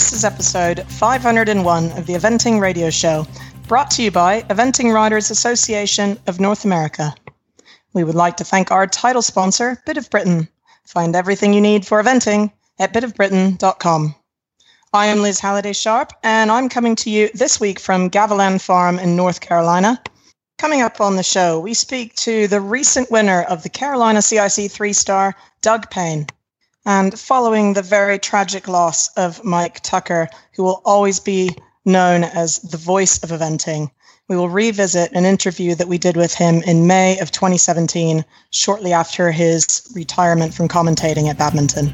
This is episode 501 of the Eventing Radio Show, brought to you by Eventing Riders Association of North America. We would like to thank our title sponsor, Bit of Britain. Find everything you need for eventing at bitofbritain.com. I am Liz Halliday Sharp, and I'm coming to you this week from Gavilan Farm in North Carolina. Coming up on the show, we speak to the recent winner of the Carolina CIC three star, Doug Payne. And following the very tragic loss of Mike Tucker, who will always be known as the voice of eventing, we will revisit an interview that we did with him in May of 2017, shortly after his retirement from commentating at badminton.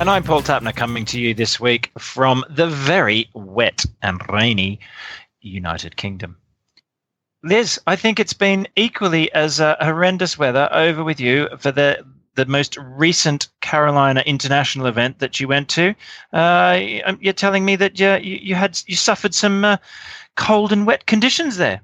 And I'm Paul Tapner coming to you this week from the very wet and rainy United Kingdom. Liz, I think it's been equally as uh, horrendous weather over with you for the the most recent Carolina International event that you went to. Uh, um, you're telling me that you, you had you suffered some uh, cold and wet conditions there.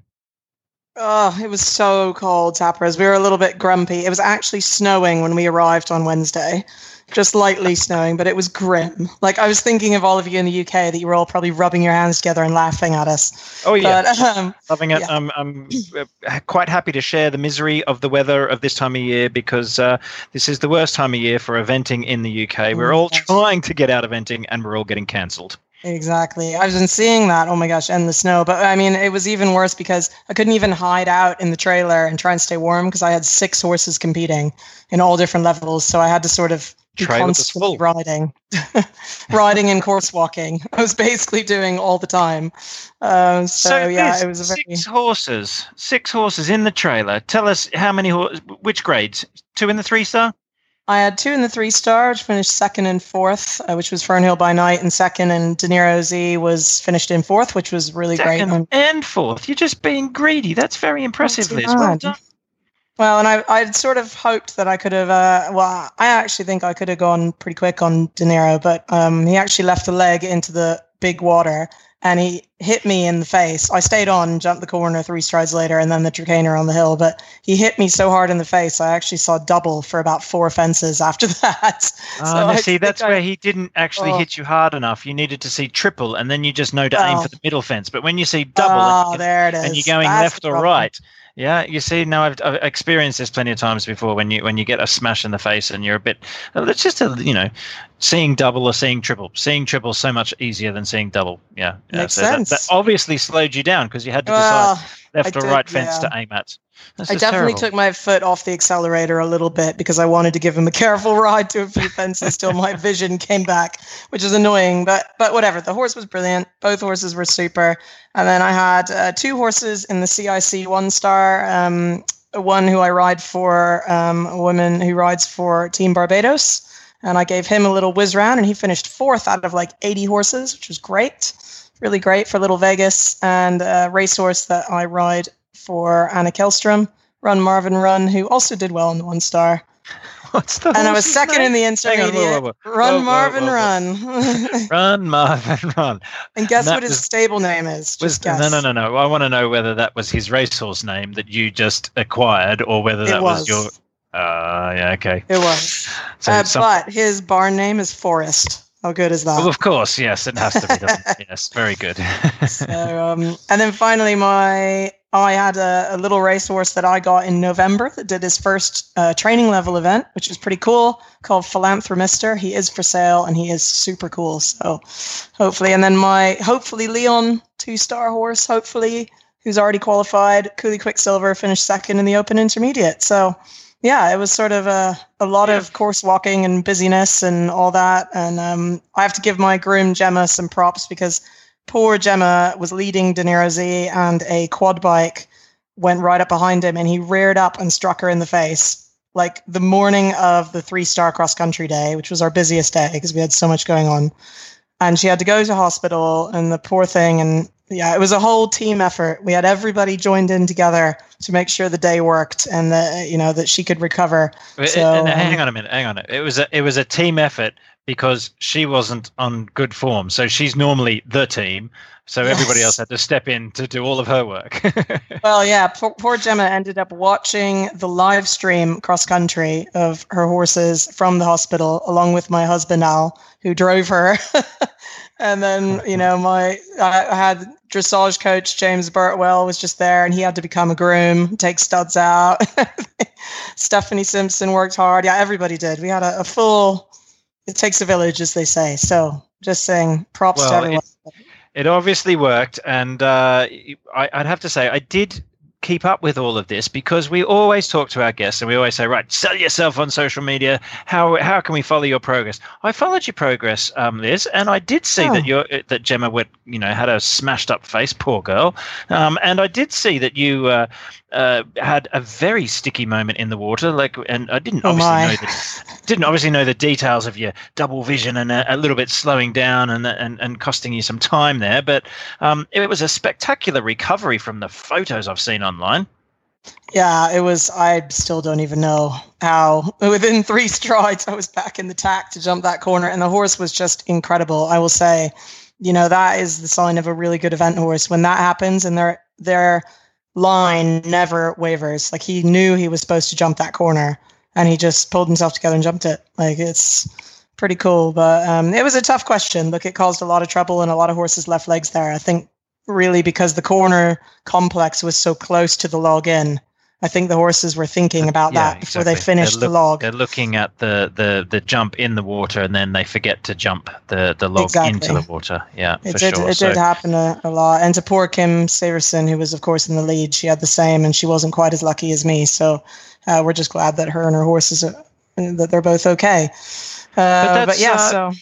Oh, it was so cold, Tappers. We were a little bit grumpy. It was actually snowing when we arrived on Wednesday just lightly snowing, but it was grim. Like I was thinking of all of you in the UK that you were all probably rubbing your hands together and laughing at us. Oh yeah, but, um, loving it. Yeah. I'm I'm uh, quite happy to share the misery of the weather of this time of year because uh, this is the worst time of year for eventing in the UK. We're all trying to get out of eventing, and we're all getting cancelled. Exactly. I've been seeing that. Oh my gosh, and the snow. But I mean, it was even worse because I couldn't even hide out in the trailer and try and stay warm because I had six horses competing in all different levels. So I had to sort of constantly riding, riding and course walking. I was basically doing all the time. Um, so, so, yeah, it was a very six horses, six horses in the trailer. Tell us how many, horses. which grades? Two in the three star. I had two in the three star, which finished second and fourth, uh, which was Fernhill by night, and second, and De Niro Z was finished in fourth, which was really second great. And fourth, you're just being greedy. That's very impressive, Liz. Well done. Well, and I, I'd sort of hoped that I could have. Uh, well, I actually think I could have gone pretty quick on De Niro, but um, he actually left a leg into the big water and he hit me in the face. I stayed on, jumped the corner three strides later, and then the Trakehner on the hill. But he hit me so hard in the face, I actually saw double for about four fences after that. Oh, so see, that's I, where he didn't actually oh. hit you hard enough. You needed to see triple, and then you just know to oh. aim for oh. the middle fence. But when you see double, oh, and, ah, there it is. and you're going that's left or right, yeah, you see, now I've, I've, experienced this plenty of times before. When you when you get a smash in the face and you're a bit, oh, it's just a you know, seeing double or seeing triple. Seeing triple so much easier than seeing double. Yeah, makes so sense. That, that, obviously slowed you down because you had to decide well, left I or did, right fence yeah. to aim at. I definitely terrible. took my foot off the accelerator a little bit because I wanted to give him a careful ride to a few fences till my vision came back, which is annoying. But but whatever. The horse was brilliant. Both horses were super. And then I had uh, two horses in the CIC one star. Um, one who I ride for, um, a woman who rides for Team Barbados, and I gave him a little whiz round, and he finished fourth out of like 80 horses, which was great. Really great for Little Vegas, and a racehorse that I ride for Anna Kellstrom, Run Marvin Run, who also did well in the one star. What's the and I was second name? in the intermediate. On, whoa, whoa, whoa. Run Marvin Run. run Marvin Run. And guess and what his was, stable name is? Was, no, no, no, no. I want to know whether that was his racehorse name that you just acquired, or whether that was. was. your. Uh, yeah, okay. It was. So uh, some... But his barn name is Forest. How good is that? Well, of course, yes, it has to be. yes, very good. so, um, and then finally, my I had a, a, little racehorse that I got in November that did his first uh, training level event, which was pretty cool, called Philanthromister. He is for sale and he is super cool. So hopefully, and then my hopefully Lion two star horse, hopefully, who's already qualified, Cooley Quicksilver finished second in the Open Intermediate. So yeah, it was sort of a, a lot yeah. of course walking and busyness and all that. And um, I have to give my groom Gemma some props because poor Gemma was leading De Niro Z and a quad bike went right up behind him and he reared up and struck her in the face. Like the morning of the three star cross country day, which was our busiest day because we had so much going on. And she had to go to hospital and the poor thing. And yeah, it was a whole team effort. We had everybody joined in together to make sure the day worked and that you know that she could recover. So, um, hang on a minute, hang on. It was a it was a team effort because she wasn't on good form. So she's normally the team. So yes. everybody else had to step in to do all of her work. well, yeah, poor, poor, Gemma ended up watching the live stream cross country of her horses from the hospital, along with my husband Al, who drove her. and then, you know, my I had dressage coach James Burtwell was just there, and he had to become a groom, take studs out. Stephanie Simpson worked hard. Yeah, everybody did. We had a, a full. It takes a village, as they say. So, just saying, props well, to everyone. It- it obviously worked, and uh, I, would have to say I did keep up with all of this because we always talk to our guests and we always say, right, sell yourself on social media. How how can we follow your progress? I followed your progress, um, Liz, and I did see oh. that your that Gemma would you know had a smashed up face, poor girl, um, and I did see that you uh, uh, had a very sticky moment in the water. Like, and I didn't oh obviously know the didn't obviously know the details of your double vision and a, a, little bit slowing down and and and costing you some time there. But um, it was a spectacular recovery from the photos I've seen online. Yeah, it was. I still don't even know how. Within three strides, I was back in the tack to jump that corner, and the horse was just incredible. I will say, you know, that is the sign of a really good event horse. When that happens, and they're they're line never wavers. Like he knew he was supposed to jump that corner and he just pulled himself together and jumped it. Like it's pretty cool. But um, it was a tough question. Look, it caused a lot of trouble and a lot of horses left legs there. I think really because the corner complex was so close to the log in I think the horses were thinking about yeah, that before exactly. they finished look, the log. They're looking at the, the, the jump in the water and then they forget to jump the, the log exactly. into the water. Yeah, it did, sure. It so, did happen a, a, lot. And to poor Kim Severson, who was, of course, in the lead, she had the same and she wasn't quite as lucky as me. So uh, we're just glad that her and her horses, are, that they're both okay. Uh, but, but, yeah, uh, so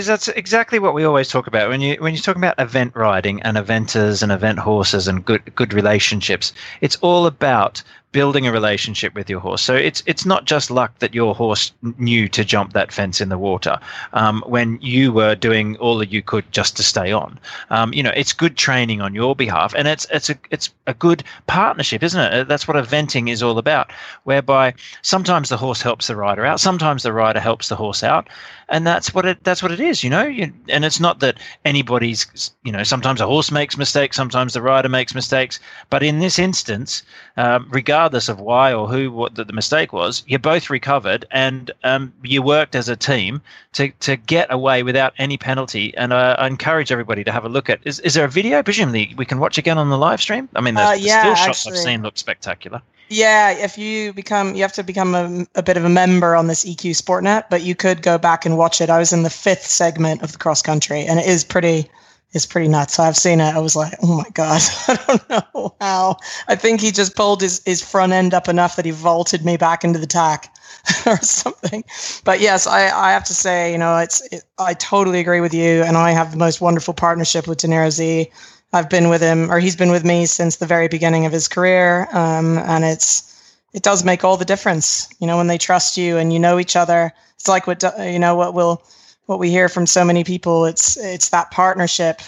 that's exactly what we always talk about when you when you talk about event riding and eventers and event horses and good good relationships. It's all about building a relationship with your horse. So it's it's not just luck that your horse knew to jump that fence in the water um, when you were doing all that you could just to stay on. Um, you know, it's good training on your behalf, and it's it's a it's a good partnership, isn't it? That's what eventing is all about. Whereby sometimes the horse helps the rider out, sometimes the rider helps the horse out, and that's what it that's what it is. You know, you, and it's not that anybody's you know sometimes a horse makes mistakes, sometimes the rider makes mistakes, but in this instance, um, regardless regardless of why or who what the, the mistake was, you both recovered and um, you worked as a team to, to get away without any penalty. And uh, I encourage everybody to have a look at. Is, is there a video? Presumably, we can watch again on the live stream. I mean, the, uh, yeah, the still shots actually. I've seen look spectacular. Yeah, if you become, you have to become a, a, bit of a member on this EQ Sportnet, but you could go back and watch it. I was in the fifth segment of the cross country, and it is pretty is pretty nuts. I've seen it. I was like, oh my God, I don't know how. I think he just pulled his, his front end up enough that he vaulted me back into the tack or something. But yes, I, I have to say, you know, it's it, I totally agree with you. And I have the most wonderful partnership with De Niro Z. I've been with him, or he's been with me since the very beginning of his career. Um, and it's, it does make all the difference, you know, when they trust you and you know each other. It's like what, you know, what will, what we hear from so many people. It's it's that partnership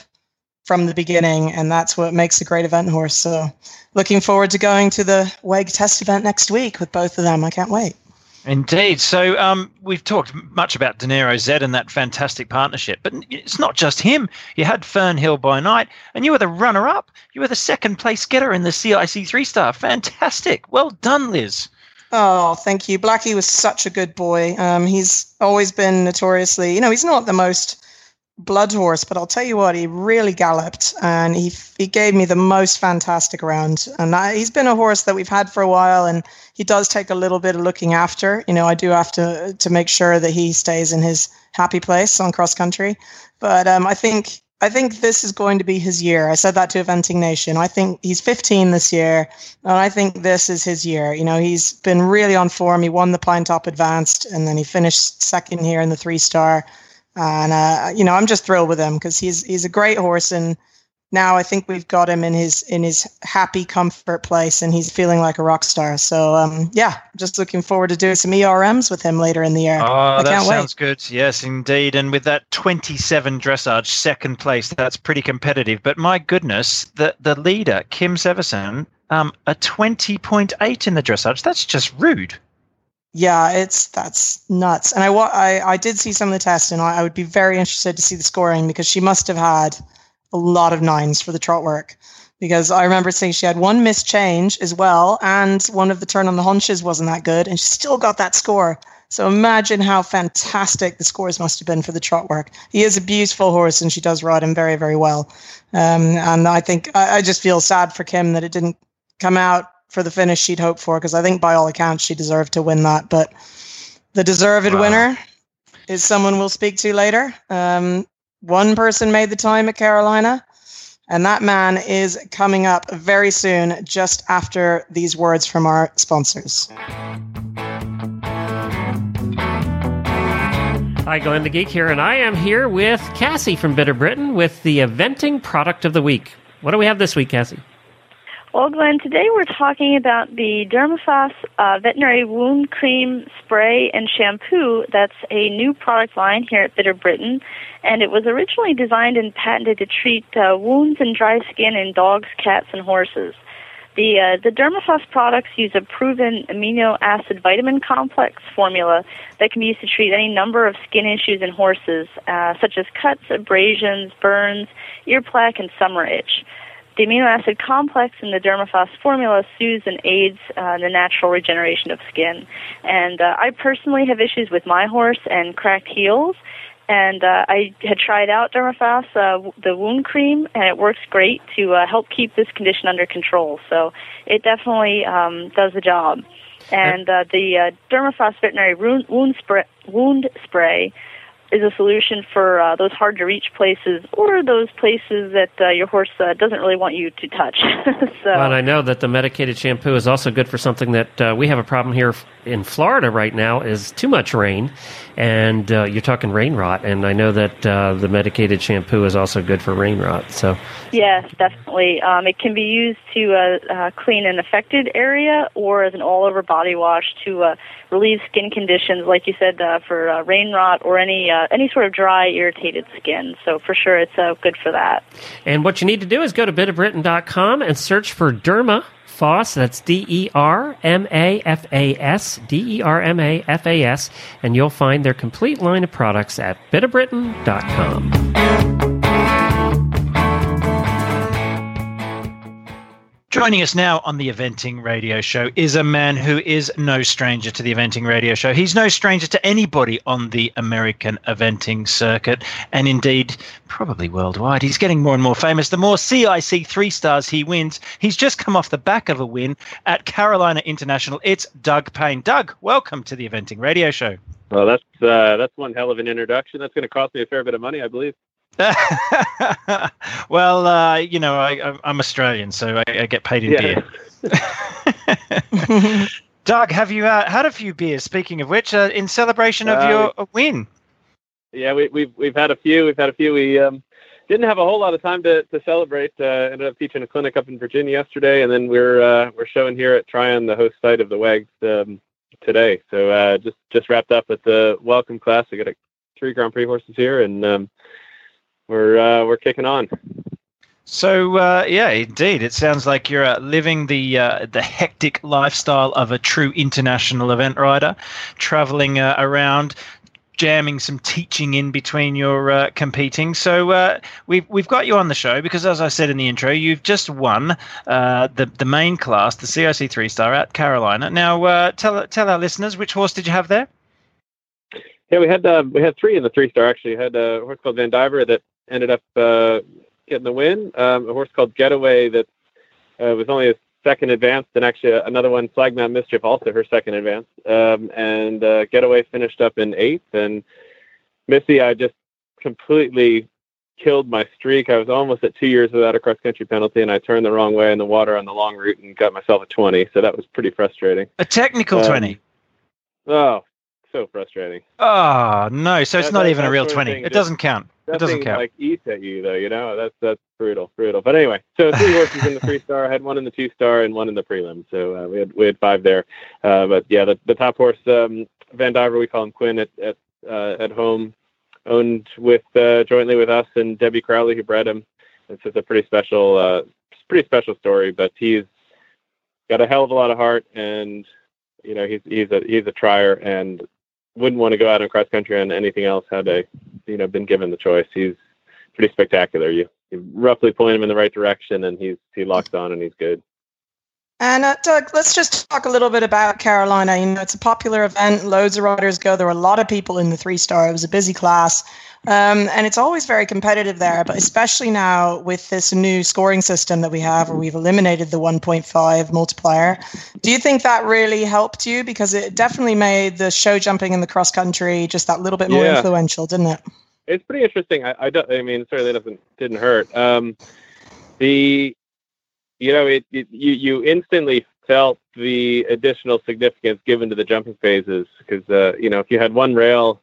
from the beginning, and that's what makes a great event horse. So, looking forward to going to the WEG test event next week with both of them. I can't wait. Indeed. So um, we've talked much about De Niro Z and that fantastic partnership, but it's not just him. You had Fernhill by night, and you were the runner-up. You were the second place getter in the CIC three-star. Fantastic. Well done, Liz. Oh, thank you. Blackie was such a good boy. Um, he's always been notoriously, you know, he's not the most blood horse, but I'll tell you what, he really galloped and he he gave me the most fantastic round. And I, he's been a horse that we've had for a while, and he does take a little bit of looking after. You know, I do have to to make sure that he stays in his happy place on cross country. But um, I think I think this is going to be his year. I said that to Eventing Nation. I think he's 15 this year, and I think this is his year. You know, he's been really on form. He won the Pine Top Advanced, and then he finished second here in the three star. And uh, you know, I'm just thrilled with him because he's he's a great horse, and now I think we've got him in his in his happy comfort place, and he's feeling like a rock star. So um, yeah, just looking forward to doing some ERMs with him later in the year. Oh, that sounds wait. good. Yes, indeed. And with that 27 dressage, second place, that's pretty competitive. But my goodness, the the leader Kim Severson, um, a 20.8 in the dressage. That's just rude. Yeah, it's that's nuts. And I, I I did see some of the tests, and I, I would be very interested to see the scoring because she must have had a lot of nines for the trot work because I remember seeing she had one missed change as well, and one of the turn on the haunches wasn't that good, and she still got that score. So imagine how fantastic the scores must have been for the trot work. He is a beautiful horse, and she does ride him very, very well. Um, and I think I, I, just feel sad for Kim that it didn't come out for the finish she'd hoped for, because I think by all accounts she deserved to win that. But the deserved wow. winner is someone we'll speak to later. Um, one person made the time at Carolina, and that man is coming up very soon, just after these words from our sponsors. Hi, Glenn the Geek here, and I am here with Cassie from Bit of Britain with the eventing product of the week. What do we have this week, Cassie? Well, Glenn, today we're talking about the Dermafas uh, veterinary wound cream spray and shampoo. That's a new product line here at Bit of Britain, and it was originally designed and patented to treat uh, wounds and dry skin in dogs, cats, and horses. The uh, the Dermafas products use a proven amino acid vitamin complex formula that can be used to treat any number of skin issues in horses, uh, such as cuts, abrasions, burns, ear plaque, and summer itch. The amino acid complex in the Dermafas formula soothes and aids uh, the natural regeneration of skin. And uh, I personally have issues with my horse and cracked heels. And uh, I had tried out Dermafas, uh, the wound cream, and it works great to uh, help keep this condition under control. So it definitely um, does the job. And uh, the uh, Dermafos veterinary wound, spray, wound spray is a solution for uh, those hard to reach places or those places that uh, your horse uh, doesn't really want you to touch. so, well, and I know that the medicated shampoo is also good for something that uh, we have a problem here in Florida right now is too much rain, and uh, you're talking rain rot, and I know that uh, the medicated shampoo is also good for rain rot. So yes, definitely, um, it can be used to clean an affected area or as an all-over body wash to relieve skin conditions, like you said, for rain rot or any uh, any sort of dry, irritated skin. So for sure, it's uh, good for that. And what you need to do is go to bitofbritain.com and search for Derma Foss. That's D E R M A F A S, D E R M A F A S, and you'll find their complete line of products at bitofbritain.com. Joining us now on the Eventing Radio Show is a man who is no stranger to the Eventing Radio Show. He's no stranger to anybody on the American eventing circuit, and indeed, probably worldwide. He's getting more and more famous. The more CIC three stars he wins, he's just come off the back of a win at Carolina International. It's Doug Payne. Doug, welcome to the Eventing Radio Show. Well, that's uh, that's one hell of an introduction. That's going to cost me a fair bit of money, I believe. well, uh, you know, I, am Australian, so I, I, get paid in yeah. beer. Doug, have you uh, had a few beers? Speaking of which, uh, in celebration of your uh, win. Yeah, we, have we've, we've had a few. We've had a few. We um, didn't have a whole lot of time to, to celebrate. Uh, ended up teaching a clinic up in Virginia yesterday, and then we're uh, we're showing here at Tryon, the host site of the WEGs, um, today. So just just wrapped up with the welcome class. We got a, three Grand Prix horses here, and um, we're uh, we're kicking on. So uh, yeah, indeed, it sounds like you're uh, living the uh, the hectic lifestyle of a true international event rider, traveling uh, around, jamming some teaching in between your uh, competing. So uh, we've we've got you on the show because, as I said in the intro, you've just won the the main class, the CIC three star at Carolina. Now tell tell our listeners which horse did you have there? Yeah, we had we had three in the three star actually. We had a horse called Vandiver that ended up uh, getting the win. Um, a horse called Getaway that uh, was only a second advance, and actually another one, Flagmount Mischief, also her second advance. Um, and uh, Getaway finished up in eighth, and Missy, I just completely killed my streak. I was almost at two years without a cross country penalty, and I turned the wrong way in the water on the long route and got myself a 20. So that was pretty frustrating. A technical um, 20. Oh, so frustrating. Oh no! So it's That- not that- even a real twenty. It just- doesn't count. It doesn't count. like eats at you though, you know. That's that's brutal, brutal. But anyway, so three horses in the three star. I had one in the two star and one in the prelim. So uh, we had we had five there. Uh, but yeah, the, the top horse, um, Vandiver, we call him Quinn at at uh, at home, owned with uh, jointly with us and Debbie Crowley who bred him. It's just a pretty special, uh, pretty special story. But he's got a hell of a lot of heart, and you know he's he's a he's a trier and wouldn't want to go out on cross country on anything else had I you know been given the choice. He's pretty spectacular. You, you roughly point him in the right direction, and he's he locks on and he's good. And uh, Doug, let's just talk a little bit about Carolina. You know, it's a popular event. Loads of riders go. There were a lot of people in the three star. It was a busy class, um, and it's always very competitive there. But especially now with this new scoring system that we have, where we've eliminated the 1.5 multiplier, do you think that really helped you? Because it definitely made the show jumping and the cross country just that little bit more Yeah. influential, didn't it? It's pretty interesting. I, I don't. I mean, it certainly doesn't didn't hurt. Um, the you know it, it you you instantly felt the additional significance given to the jumping phases because uh, you know if you had one rail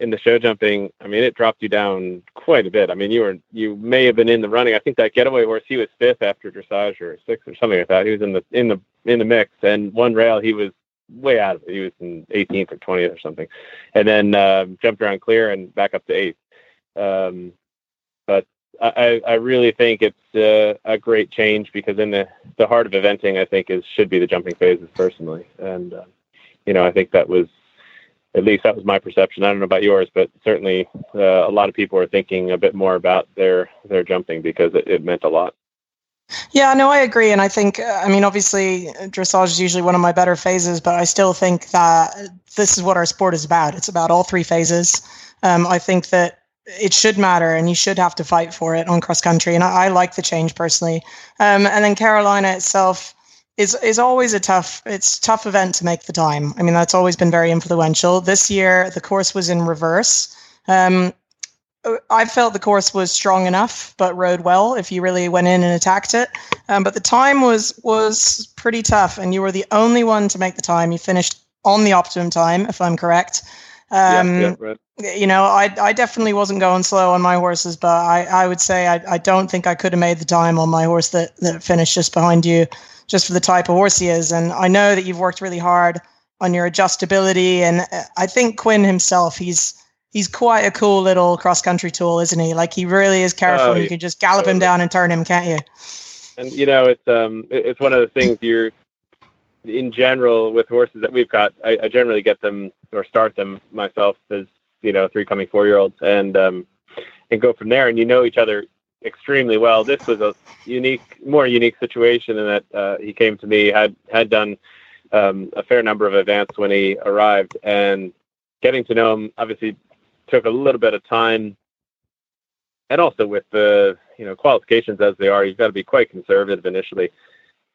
in the show jumping, I mean it dropped you down quite a bit. I mean you were you may have been in the running. I think that getaway horse he was fifth after dressage or sixth or something like that. He was in the in the in the mix and one rail he was way out of it. He was in 18th or 20th or something, and then um, jumped around clear and back up to eighth. Um, I, I really think it's uh, a great change because in the, the heart of eventing, I think is should be the jumping phases personally, and uh, you know I think that was at least that was my perception. I don't know about yours, but certainly uh, a lot of people are thinking a bit more about their their jumping because it, it meant a lot. Yeah, no, I agree. And I think, uh, I mean, obviously, dressage is usually one of my better phases, but I still think that this is what our sport is about. It's about all three phases. Um, I think that it should matter and you should have to fight for it on cross country. And I, I like the change personally. Um, and then Carolina itself is, is always a tough, it's a tough event to make the time. I mean, that's always been very influential. This year, the course was in reverse. Um, I felt the course was strong enough, but rode well if you really went in and attacked it. Um, but the time was was pretty tough, and you were the only one to make the time. You finished on the optimum time, if I'm correct. Um, yeah, yeah, right. You know, I I definitely wasn't going slow on my horses, but I, I would say I, I don't think I could have made the time on my horse that, that finished just behind you, just for the type of horse he is. And I know that you've worked really hard on your adjustability, and uh, I think Quinn himself, he's he's quite a cool little cross country tool, isn't he? Like he really is careful. Oh, you yeah. can just gallop him down and turn him, can't you? and you know it's um it's one of the things you're in general with horses that we've got I, I generally get them or start them myself as you know three coming four year olds and um and go from there. And you know each other extremely well. This was a unique more unique situation in that uh, he came to me had had done um, a fair number of events when he arrived. And getting to know him obviously took a little bit of time. And also with the you know qualifications as they are, you've got to be quite conservative initially.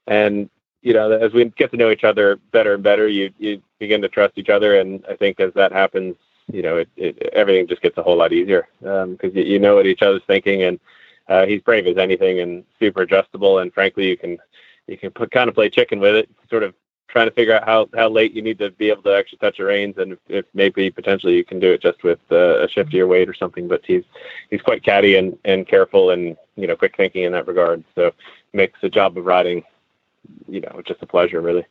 And you know, as we get to know each other better and better, you you begin to trust each other. And I think as that happens, you know, it, it everything just gets a whole lot easier because you, you know what each other's thinking. And uh, he's brave as anything and super adjustable. And frankly, you can you can put, kind of play chicken with it, sort of trying to figure out how, how late you need to be able to actually touch the reins and if, if maybe potentially you can do it just with uh, a shift of your weight or something but he's he's quite catty and, and careful and you know quick thinking in that regard so makes the job of riding you know just a pleasure really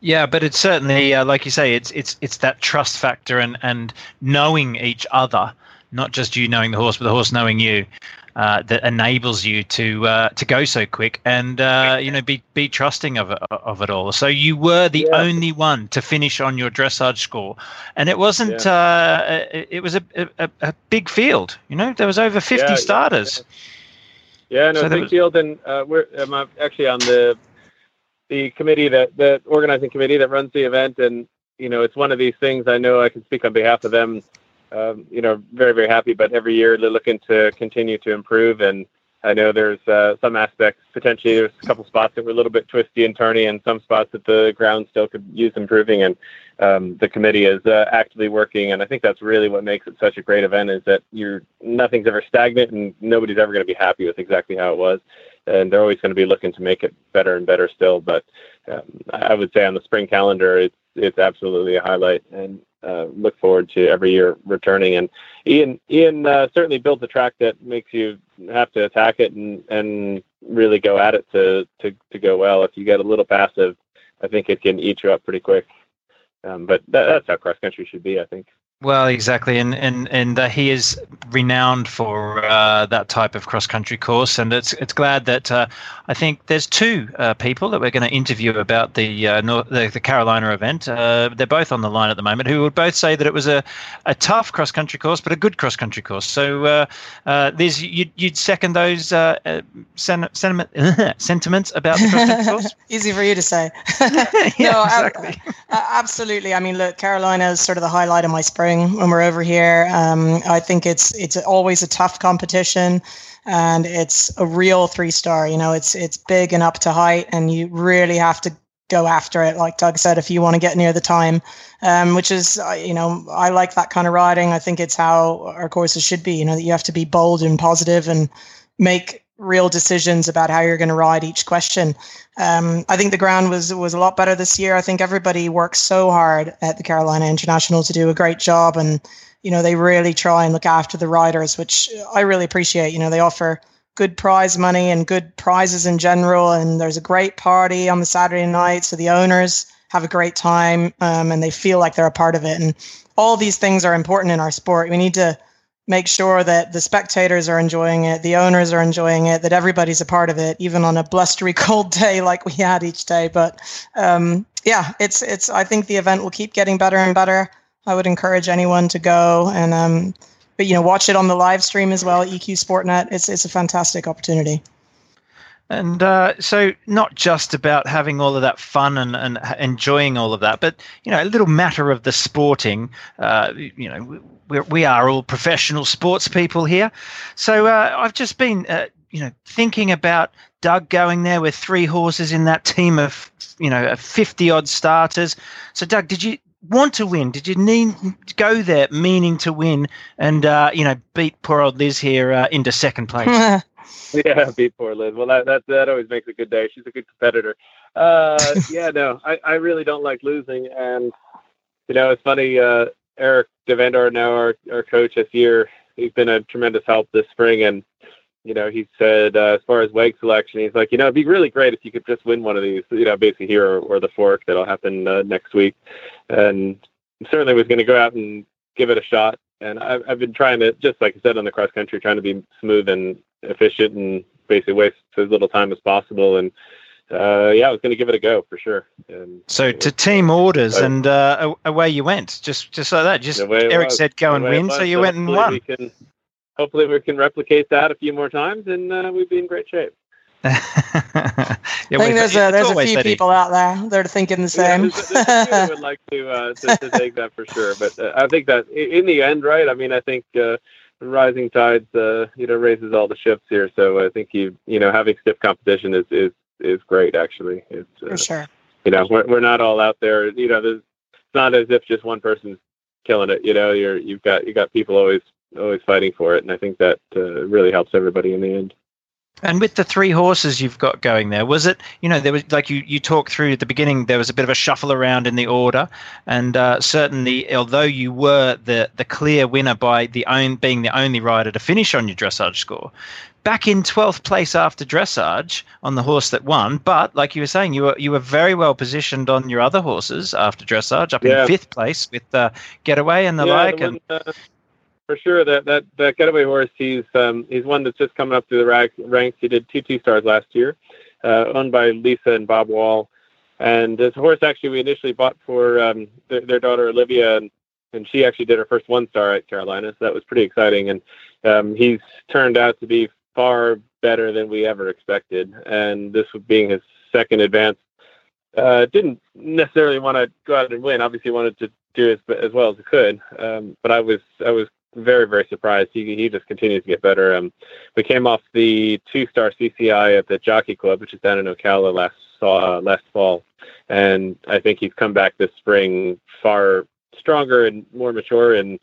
Yeah, but it's certainly uh, like you say, it's it's it's that trust factor and and knowing each other, not just you knowing the horse, but the horse knowing you, uh, that enables you to uh, to go so quick and uh, you know be be trusting of it, of it all. So you were the Yeah. only one to finish on your dressage score, and it wasn't. Uh, it, it was a, a a big field. You know, there was over fifty Yeah, yeah, starters. Yeah, no, So big was- field, and uh, we're I'm actually on the the committee that the organizing committee that runs the event, and you know, it's one of these things. I know I can speak on behalf of them. Um, you know, very very happy, but every year they're looking to continue to improve, and I know there's uh, some aspects potentially. There's a couple spots that were a little bit twisty and turny, and some spots that the ground still could use improving. And um, the committee is uh, actively working, and I think that's really what makes it such a great event. Is that you're nothing's ever stagnant, and nobody's ever going to be happy with exactly how it was, and they're always going to be looking to make it better and better still. But um, I would say on the spring calendar, it's it's absolutely a highlight, and uh, look forward to every year returning. And Ian Ian uh, certainly built a track that makes you have to attack it and and really go at it to to to go well. If you get a little passive, I think it can eat you up pretty quick. Um, but that, that's how cross country should be, I think. Well, exactly, and and and uh, he is renowned for uh, that type of cross country course, and it's it's glad that uh, I think there's two uh, people that we're going to interview about the, uh, North, the, the Carolina event. Uh, they're both on the line at the moment, who would both say that it was a, a tough cross country course, but a good cross country course. So, there's you'd, you'd second those sen- sentiment, sentiments about the cross country course. Easy for you to say. yeah, no, exactly. absolutely. I mean, look, Carolina is sort of the highlight of my spring when we're over here. Um, I think it's it's always a tough competition, and it's a real three star. You know, it's it's big and up to height, and you really have to go after it. Like Doug said, if you want to get near the time, um, which is uh, you know I like that kind of riding. I think it's how our courses should be. You know that you have to be bold and positive and make real decisions about how you're going to ride each question. Um, I think the ground was was a lot better this year. I think everybody works so hard at the Carolina International to do a great job, and you know they really try and look after the riders, which I really appreciate. You know they offer good prize money and good prizes in general, and there's a great party on the Saturday night, so the owners have a great time um, and they feel like they're a part of it. And all these things are important in our sport. We need to make sure that the spectators are enjoying it, the owners are enjoying it, that everybody's a part of it, even on a blustery cold day like we had each day. But um, yeah, it's it's. I think the event will keep getting better and better. I would encourage anyone to go and um, but you know watch it on the live stream as well. EQ Sportnet. It's it's a fantastic opportunity. And uh, so, not just about having all of that fun and, and enjoying all of that, but you know, a little matter of the sporting. Uh, you know, we're, we are all professional sports people here. So uh, I've just been, uh, you know, thinking about Doug going there with three horses in that team of, you know, fifty odd starters. So, Doug, did you want to win? Did you need go there meaning to win and, uh, you know, beat poor old Liz here uh, into second place? Yeah, beat poor Liz. Well, that, that that always makes a good day. She's a good competitor. Uh, yeah, no, I, I really don't like losing, and you know, it's funny. Uh, Erik Duvander, now our our coach this year, he's been a tremendous help this spring, and you know, he said uh, as far as WEG selection, he's like, you know, it'd be really great if you could just win one of these, you know, basically here or, or the fork that'll happen uh, next week, and certainly was going to go out and give it a shot. And I've, I've been trying to, just like I said on the cross country, trying to be smooth and efficient and basically waste as little time as possible. And uh, yeah, I was going to give it a go for sure. And so to team orders, I, and uh, away you went, just just like that. Just Eric was, said, go and win, so you so went and won. We can, hopefully, we can replicate that a few more times, and uh, we'd be in great shape. yeah, I think there's a, there's a few people out there that are thinking the same. Yeah, there's, there's would like to, uh, to, to take that for sure, but uh, I think that in the end, right? I mean, I think uh, rising tides, uh, you know, raises all the ships here. So I think you, you know, having stiff competition is is is great. Actually, it's uh, for sure. You know, we're we're not all out there. You know, there's it's not as if just one person's killing it. You know, you're you've got you got people always always fighting for it, and I think that uh, really helps everybody in the end. And with the three horses you've got going there, was it, you know, there was like you, you talked through at the beginning, there was a bit of a shuffle around in the order. And uh, certainly, although you were the, the clear winner by the own, being the only rider to finish on your dressage score, back in 12th place after dressage on the horse that won. But like you were saying, you were, you were very well positioned on your other horses after dressage, up yeah. in fifth place with uh, Getaway and the yeah, like. The one, and, uh, for sure. That that that getaway horse, he's um, he's one that's just coming up through the ranks. He did two two stars last year, uh, owned by Lisa and Bob Wall. And this horse actually we initially bought for um, their, their, daughter Olivia, and, and she actually did her first one star at Carolina, so that was pretty exciting. And um, he's turned out to be far better than we ever expected. And this being his second advance, uh, didn't necessarily want to go out and win. Obviously, wanted to do as, as well as he could. Um, but I was I was very very surprised. He he just continues to get better. Um, we came off the two star CCI at the Jockey Club, which is down in Ocala last uh, last fall, and I think he's come back this spring far stronger and more mature. And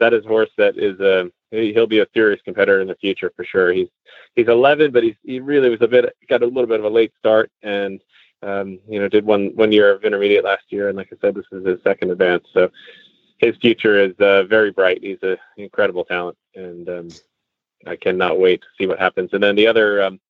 that is a horse that is a he'll be a serious competitor in the future for sure. He's he's 11, but he's he really was a bit got a little bit of a late start and. Um, you know, did one one year of intermediate last year, and like I said, this is his second advance. So, his future is uh, very bright. He's an incredible talent, and um, I cannot wait to see what happens. And then the other um,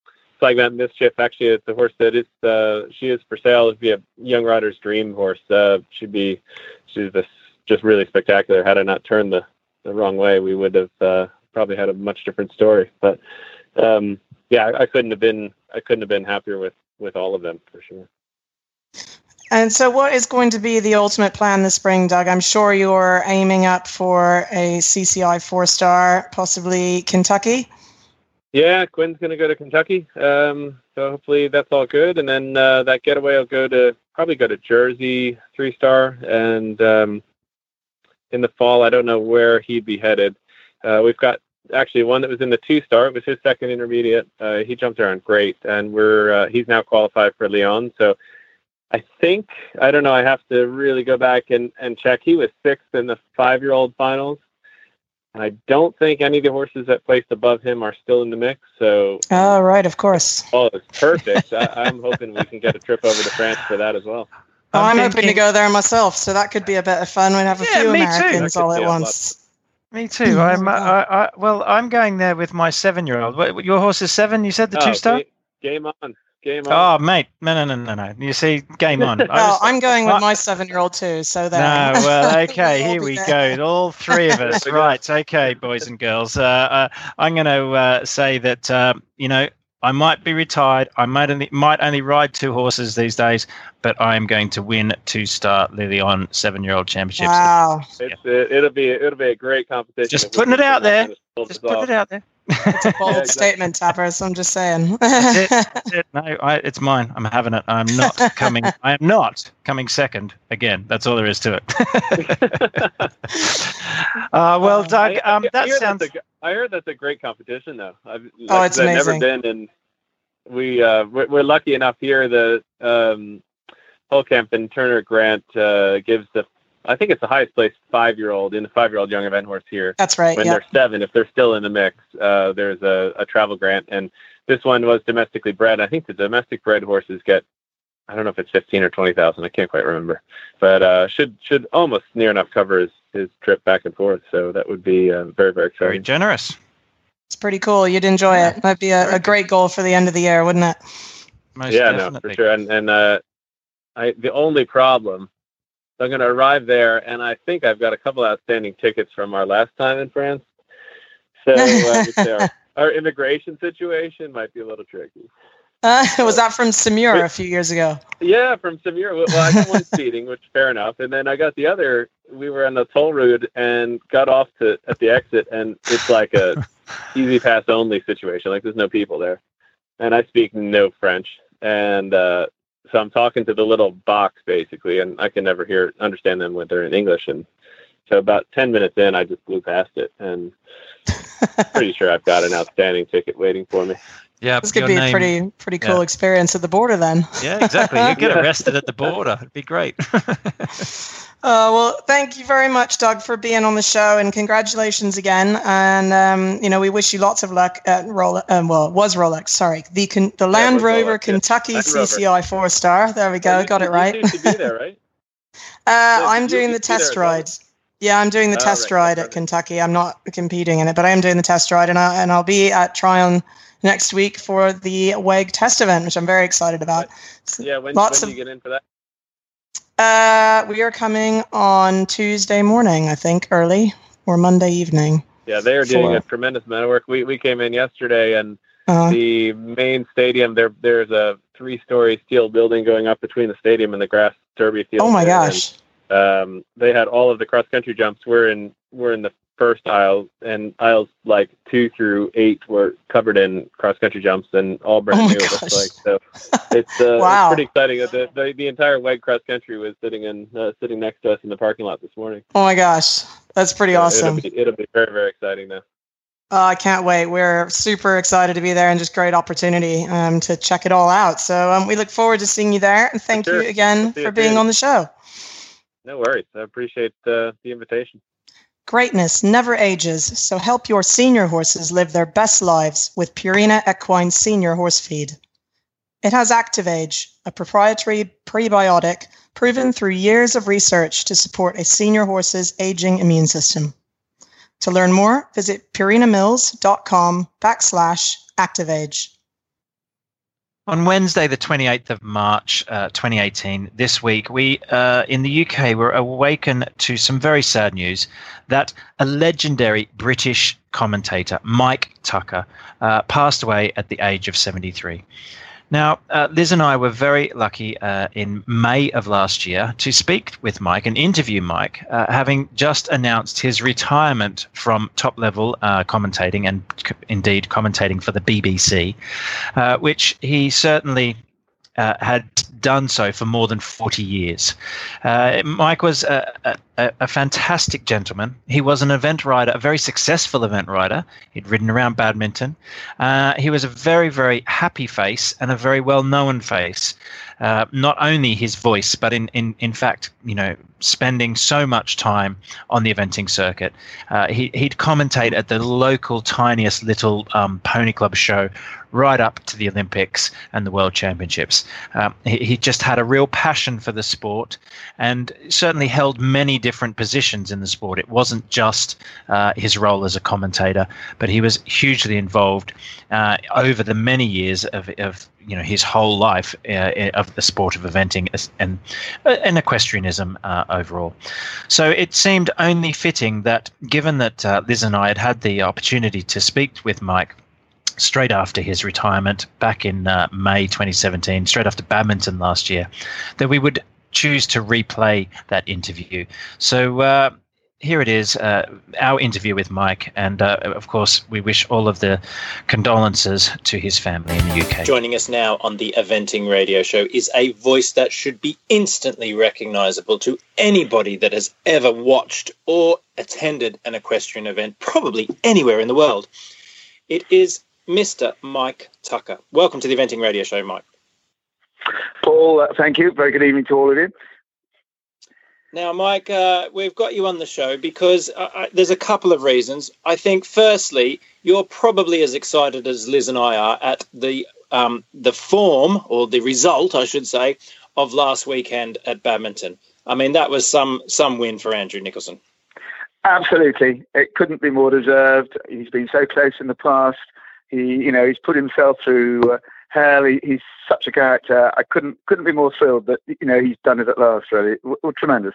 Flagmount Mischief, actually, it's a horse that is uh, she is for sale. It'd be a young rider's dream horse. Uh, she'd be she's just just really spectacular. Had I not turned the the wrong way, we would have uh, probably had a much different story. But um, yeah, I, I couldn't have been I couldn't have been happier with with all of them for sure. And so, what is going to be the ultimate plan this spring, Doug? I'm sure you're aiming up for a CCI four star, possibly Kentucky. Yeah, Quinn's going to go to Kentucky. Um, so hopefully that's all good. And then uh, that getaway will go to probably go to Jersey three star. And um, in the fall, I don't know where he'd be headed. Uh, we've got actually one that was in the two star. It was his second intermediate. Uh, he jumped around great, and we're uh, he's now qualified for Lion. So I think I don't know. I have to really go back and and check. He was sixth in the five year old finals. I don't think any of the horses that placed above him are still in the mix. So, oh right, of course. Oh, it's perfect. I, am hoping we can get a trip over to France for that as well. Oh, I'm, I'm hoping to go there myself, so that could be a bit of fun. We'd have a yeah, few Americans all at once. Me too. I'm. I, I, well, I'm going there with my seven-year-old. Your horse is seven. You said the oh, two-star. Game on. Game on. Oh, mate, no, no, no, no, no. You see, game on. no, was, I'm going with my seven-year-old too. So there. No, well, okay, here we there. go. All three of us, right? Okay, boys and girls. Uh, uh, I'm going to uh, say that um, you know I might be retired. I might only might only ride two horses these days, but I am going to win two star Le Lion seven-year-old championships. Wow! It's, it, will be it'll be a great competition. Just putting it out there. Just putting it out there. It's a bold yeah, exactly. statement, Tappers. I'm just saying. that's it. That's it. No, I, it's mine. I'm having it. I'm not coming. I am not coming second again. That's all there is to it. uh, well, um, Doug, um, that I sounds. A, I heard that's a great competition, though. I've, like, oh, it's I've amazing. never been, and we uh, we're, we're, lucky enough here. The um, Holekamp and Turner Grant uh, gives the I think it's the highest placed five year old in the five year old young event horse here. That's right. When they're seven, if they're still in the mix, uh, there's a, a, travel grant, and this one was domestically bred. I think the domestic bred horses get, I don't know if it's fifteen or twenty thousand. I can't quite remember, but uh, should should almost near enough cover his, his trip back and forth. So that would be uh, very very exciting. Very generous. It's pretty cool. You'd enjoy yeah. it. Might be a, a, great goal for the end of the year, wouldn't it? Most yeah, definitely. no, for sure. And and uh, I the only problem so I'm going to arrive there, and I think I've got a couple outstanding tickets from our last time in France. So uh, our, our, immigration situation might be a little tricky. Uh, was that from Saumur a few years ago? Yeah, from Saumur. Well, I got one speeding, which fair enough, and then I got the other. We were on the toll road and got off to at the exit, and it's like a easy pass only situation. Like there's no people there, and I speak no French, and uh, so I'm talking to the little box basically, and I can never hear understand them when they're in English. And so about ten minutes in, I just blew past it, and pretty sure I've got an outstanding ticket waiting for me. Yeah, this could be name, a pretty pretty cool yeah. experience at the border then. Yeah, exactly. You get arrested at the border. It'd be great. Uh, well, thank you very much, Doug, for being on the show, and congratulations again. And um, you know, we wish you lots of luck at Rolex. Um, well, was Rolex? Sorry, the the Land yeah, Rover Rolex, Kentucky yeah. CCI four star. There we go. Got it right. You be there, right? uh, I'm doing the test ride. Yeah, I'm doing the oh, test right, ride at Kentucky. I'm not competing in it, but I am doing the test ride, and I and I'll be at Tryon next week for the WEG test event, which I'm very excited about. Yeah, when, lots when do you get in for that? Uh, we are coming on Tuesday morning, I think, early or Monday evening. Yeah, they are doing for... a tremendous amount of work. We we came in yesterday, and uh-huh. the main stadium there there's a three story steel building going up between the stadium and the grass derby field. Oh my gosh! And, um, they had all of the cross country jumps. We're in we're in the first aisle, and aisles like two through eight were covered in cross country jumps and all brand oh new. It looks like so. It's, uh, wow. it's pretty exciting. The, the, the entire WEG cross country was sitting in uh, sitting next to us in the parking lot this morning. Oh my gosh, that's pretty so awesome. It'll be, it'll be very very exciting now. Oh, I can't wait. We're super excited to be there and just great opportunity um, to check it all out. So um, we look forward to seeing you there. And thank sure. you again for being on the show. No worries. I appreciate uh, the invitation. Greatness never ages, so help your senior horses live their best lives with Purina Equine Senior Horse Feed. It has ActivAge, a proprietary prebiotic proven through years of research to support a senior horse's aging immune system. To learn more, visit purinamills.com backslash activeage. On Wednesday, the 28th of March, uh, 2018, this week, we uh, in the UK were awakened to some very sad news that a legendary British commentator, Mike Tucker, uh, passed away at the age of 73. Now, uh, Liz and I were very lucky uh, in May of last year to speak with Mike and interview Mike, uh, having just announced his retirement from top level uh, commentating and indeed commentating for the BBC, uh, which he certainly uh, had done so for more than 40 years. Uh, Mike was a, a, a, fantastic gentleman. He was an event rider, a very successful event rider. He'd ridden around badminton. Uh, he was a very, very happy face and a very well known face. Uh, not only his voice, but in, in, in fact, you know, spending so much time on the eventing circuit. Uh, he, he'd commentate at the local, tiniest little um, pony club show right up to the Olympics and the World Championships. Um, he, he, just had a real passion for the sport and certainly held many different positions in the sport. It wasn't just uh, his role as a commentator, but he was hugely involved uh, over the many years of, of you know his whole life uh, of the sport of eventing and and equestrianism uh, overall. So it seemed only fitting that, given that uh, Liz and I had had the opportunity to speak with Mike straight after his retirement back in uh, May 2017, straight after badminton last year, that we would choose to replay that interview. So uh, here it is, uh, our interview with Mike, and uh, of course, we wish all of the condolences to his family in the UK. Joining us now on the Eventing Radio Show is a voice that should be instantly recognisable to anybody that has ever watched or attended an equestrian event, probably anywhere in the world. It is Mr. Mike Tucker. Welcome to the Eventing Radio Show, Mike. Paul, uh, thank you. Very good evening to all of you. Now, Mike, uh, we've got you on the show because uh, uh, there's a couple of reasons. I think, firstly, you're probably as excited as Liz and I are at the um, the form or the result, I should say, of last weekend at badminton. I mean, that was some some win for Andrew Nicholson. Absolutely, it couldn't be more deserved. He's been so close in the past. He, you know, he's put himself through uh, hell. He, he's such a character. I couldn't couldn't be more thrilled that you know he's done it at last. Really, w- w- tremendous.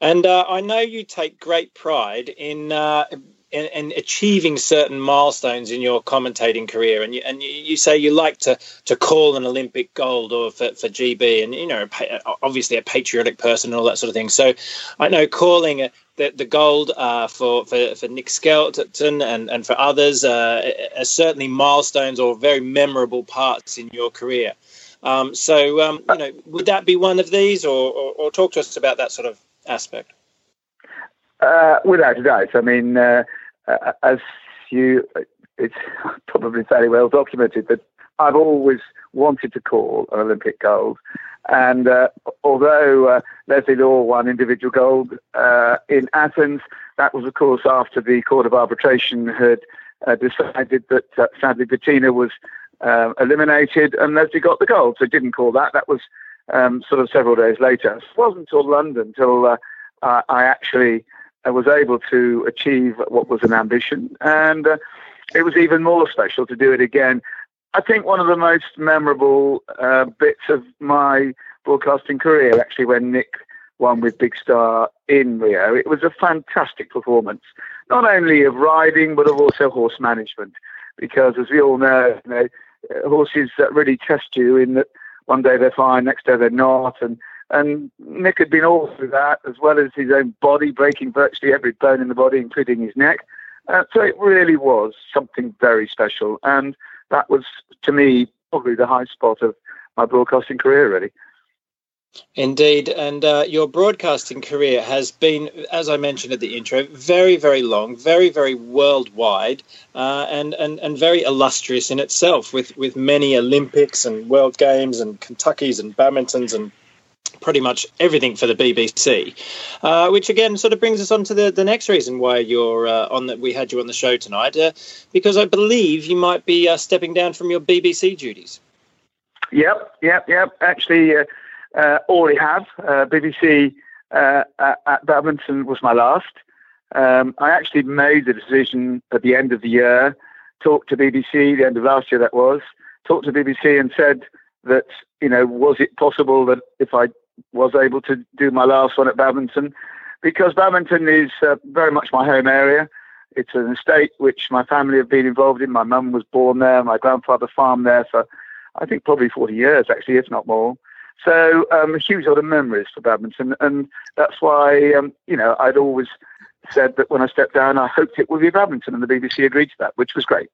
And uh, I know you take great pride in, uh, in, in achieving certain milestones in your commentating career, and you, and you say you like to to call an Olympic gold or for, for GB, and you know obviously a patriotic person and all that sort of thing. So I know calling the, the gold uh, for, for, for Nick Skelton and, and for others uh, are certainly milestones or very memorable parts in your career. Um, so, um, you know, would that be one of these, or, or, or, talk to us about that sort of aspect? Uh, without a doubt. I mean, uh, uh, as you, it's probably fairly well documented that I've always wanted to call an Olympic gold. And uh, although uh, Leslie Law won individual gold uh, in Athens, that was, of course, after the Court of Arbitration had uh, decided that uh, sadly Bettina was um, eliminated and Leslie got the gold. So it didn't call that. That was um, sort of several days later. It wasn't until London until uh, I actually was able to achieve what was an ambition. And it was even more special to do it again I think one of the most memorable uh, bits of my broadcasting career, actually, when Nick won with Big Star in Rio, it was a fantastic performance, not only of riding, but of also horse management. Because as we all know, you know horses that really test you in that one day they're fine, next day they're not. And, and Nick had been all through that, as well as his own body, breaking virtually every bone in the body, including his neck. Uh, so it really was something very special. And that was to me probably the high spot of my broadcasting career, really. Indeed, and uh, your broadcasting career has been, as I mentioned at the intro, very, very long, very, very worldwide, uh, and, and and very illustrious in itself, with with many Olympics and World Games and Kentucky's and badmintons and pretty much everything for the BBC, uh, which again sort of brings us on to the, the next reason why you're uh, on that we had you on the show tonight, uh, because I believe you might be uh, stepping down from your BBC duties. Yep, yep, yep. Actually, uh, already have. Uh, BBC uh, at, at, Badminton was my last. Um, I actually made the decision at the end of the year, talked to BBC, the end of last year that was, talked to BBC and said that, you know, was it possible that if I was able to do my last one at Badminton, because Badminton is uh, very much my home area. It's an estate which my family have been involved in. My mum was born there. My grandfather farmed there for, I think, probably 40 years, actually, if not more. So um, a huge lot of memories for Badminton. And that's why, um, you know, I'd always said that when I stepped down, I hoped it would be Badminton. And the BBC agreed to that, which was great.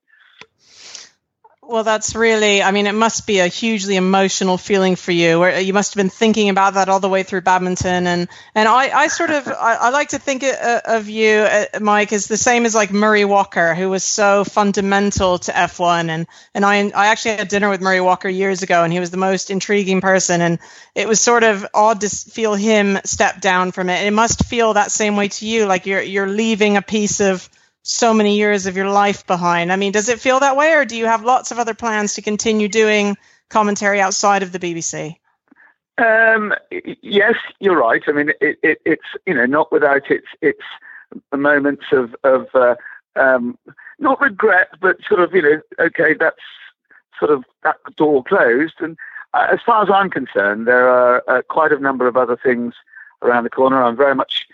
Well, that's really, I mean, it must be a hugely emotional feeling for you. You must have been thinking about that all the way through badminton. And, and I, I sort of, I, I like to think of you, uh, Mike, as the same as like Murray Walker, who was so fundamental to F1. And, and I, I actually had dinner with Murray Walker years ago, and he was the most intriguing person. And it was sort of odd to feel him step down from it. It must feel that same way to you, like you're, you're leaving a piece of, so many years of your life behind. I mean, does it feel that way, or do you have lots of other plans to continue doing commentary outside of the BBC? Um, yes, you're right. I mean, it, it, it's you know not without its its moments of of uh, um, not regret, but sort of you know, okay, that's sort of that door closed. And uh, as far as I'm concerned, there are uh, quite a number of other things around the corner. I'm very much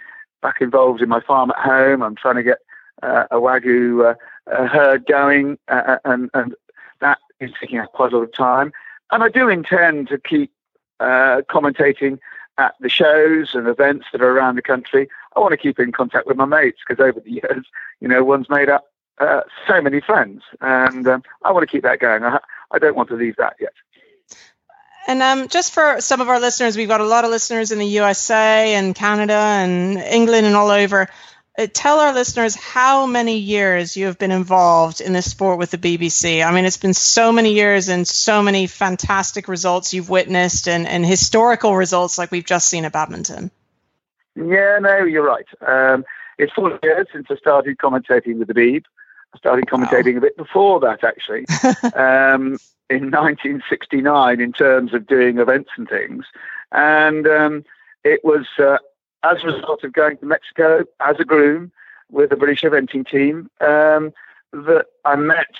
back involved in my farm at home. I'm trying to get uh, a wagyu uh, herd going, uh, and, and that is taking up quite a lot of time. And I do intend to keep commentating at the shows and events that are around the country. I want to keep in contact with my mates because over the years, you know, one's made up uh, so many friends, and um, I want to keep that going. I, I don't want to leave that yet. And um, just for some of our listeners, we've got a lot of listeners in the USA and Canada and England and all over. Uh, tell our listeners how many years you have been involved in this sport with the BBC. I mean, it's been so many years and so many fantastic results you've witnessed and, and historical results like we've just seen at badminton. Yeah, no, you're right. Um, it's four years since I started commentating with the Beeb. I started commentating wow. a bit before that, actually, um, in 1969, in terms of doing events and things. And um, it was uh, as a result of going to Mexico as a groom with the British eventing team, um, that I met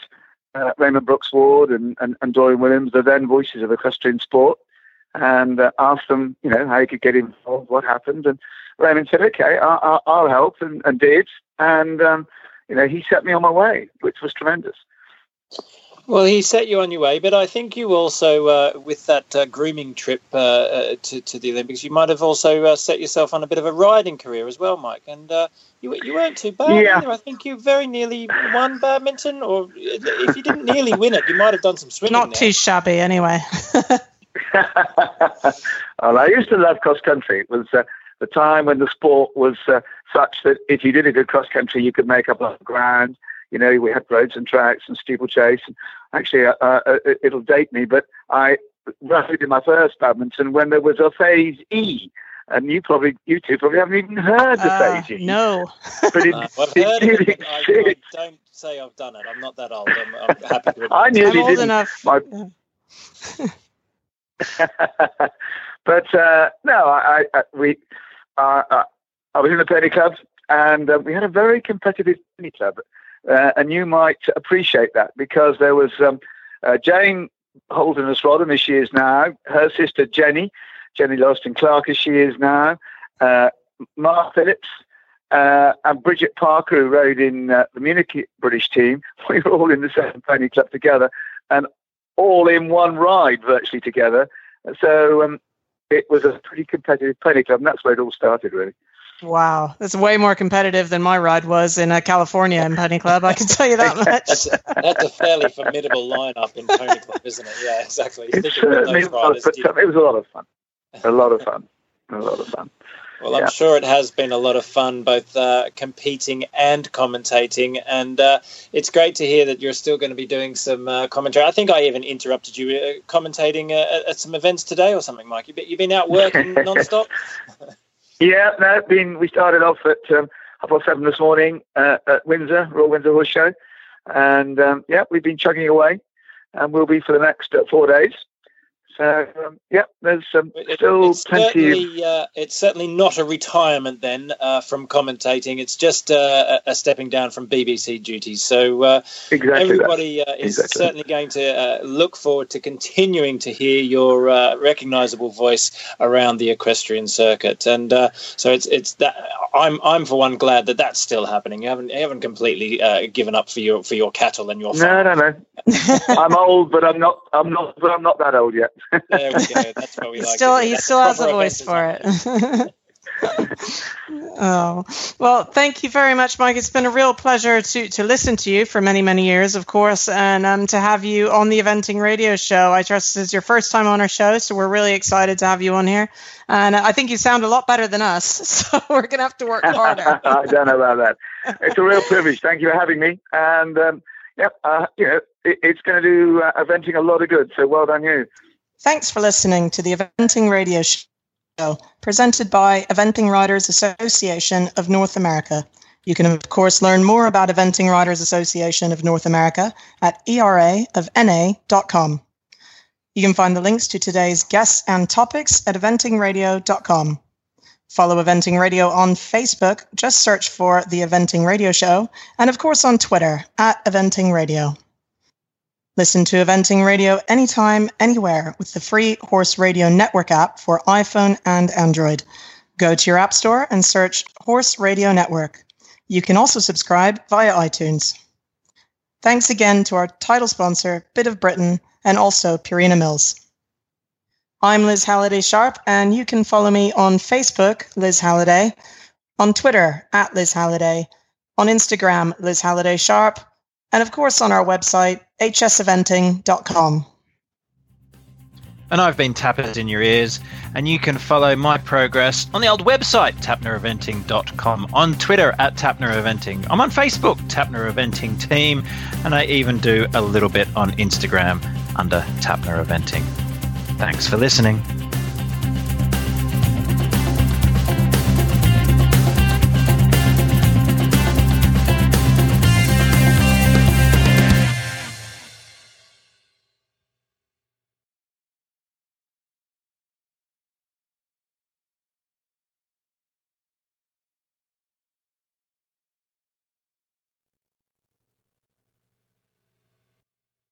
uh, Raymond Brooks Ward and, and, and, Dorian Williams, the then voices of equestrian sport, and uh, asked them, you know, how he could get involved, what happened. And Raymond said, okay, I'll, I'll help, and, and did. And, um, you know, he set me on my way, which was tremendous. Well, he set you on your way, but I think you also, uh, with that uh, grooming trip uh, uh to, to the Olympics, you might have also uh, set yourself on a bit of a riding career as well, Mike. And uh, you, you weren't too bad yeah. either. I think you very nearly won badminton, or if you didn't nearly win it, you might have done some swimming. Not there. too shabby, anyway. well, I used to love cross country. It was the time when the sport was such that if you did a good cross country, you could make up a ground you know, we had roads and tracks and steeplechase. And actually, uh, uh, it'll date me, but I roughly did my first badminton when there was a phase E. And you probably, you two probably haven't even heard the uh, phase E. No. But it, uh, I've heard it, it I, I, don't say I've done it. I'm not that old. I'm, I'm happy to admit I nearly I'm old didn't. enough. My... but uh, no, I, I we, uh, uh, I was in the pony club, and uh, we had a very competitive pony club. Uh, and you might appreciate that because there was um, uh, Jane Holderness Roddam as she is now, her sister Jenny, Jenny Loriston Clarke as she is now, uh, Mark Phillips, uh, and Bridget Parker, who rode in uh, the Munich British team. We were all in the same pony club together and all in one ride virtually together. So um, it was a pretty competitive pony club, and that's where it all started, really. Wow, that's way more competitive than my ride was in uh, California in Pony Club. I can tell you that much. that's, a, that's, a, fairly formidable lineup in Pony Club, isn't it? Yeah, exactly. Uh, it was a lot of fun. A lot of fun. A lot of fun. Well, I'm sure it has been a lot of fun, both uh, competing and commentating, and uh, it's great to hear that you're still going to be doing some uh, commentary. I think I even interrupted you uh, commentating uh, at some events today or something, Mike. You've been out working non-stop. Yeah, no, been we started off at um, half past seven this morning uh, at Windsor, Royal Windsor Horse Show, and um, yeah, we've been chugging away, and we'll be for the next uh, four days. So um, yeah, there's um, still it's plenty. Certainly, uh, it's certainly not a retirement then uh, from commentating. It's just uh, a stepping down from BBC duties. So uh, exactly everybody uh, is exactly. certainly going to uh, look forward to continuing to hear your recognisable voice around the equestrian circuit. And so it's it's that I'm I'm for one glad that that's still happening. You haven't you haven't completely given up for your for your cattle and your farm. No, no, no. I'm old, but I'm not. I'm not. But I'm not that old yet. There we go. That's what we like. Still, he still has a voice for it. oh. Well thank you very much mike. It's been a real pleasure to to listen to you for many many years of course and um, to have you on the eventing radio show. I trust this is your first time on our show so we're really excited to have you on here. And i think you sound a lot better than us so we're gonna have to work harder. I don't know about that. It's a real privilege. Thank you for having me. And um, yeah uh, you know it, it's going to do uh, eventing a lot of good so well done you Thanks for listening to the Eventing Radio Show, presented by Eventing Riders Association of North America. You can, of course, learn more about Eventing Riders Association of North America at eraofna.com. You can find the links to today's guests and topics at eventingradio.com. Follow Eventing Radio on Facebook. Just search for The Eventing Radio Show. And, of course, on Twitter at Eventing Radio. Listen to Eventing Radio anytime, anywhere with the free Horse Radio Network app for iPhone and Android. Go to your App Store and search Horse Radio Network. You can also subscribe via iTunes. Thanks again to our title sponsor, Bit of Britain, and also Purina Mills. I'm Liz Halliday Sharp, and you can follow me on Facebook, Liz Halliday, on Twitter, at Liz Halliday, on Instagram, Liz Halliday Sharp, and of course on our website, hseventing.com. And I've been Tappers in your ears, and you can follow my progress on the old website, tapnereventing.com, on Twitter at tapnereventing. I'm on Facebook, Tapner Eventing Team, and I even do a little bit on Instagram under Tapner Eventing. Thanks for listening.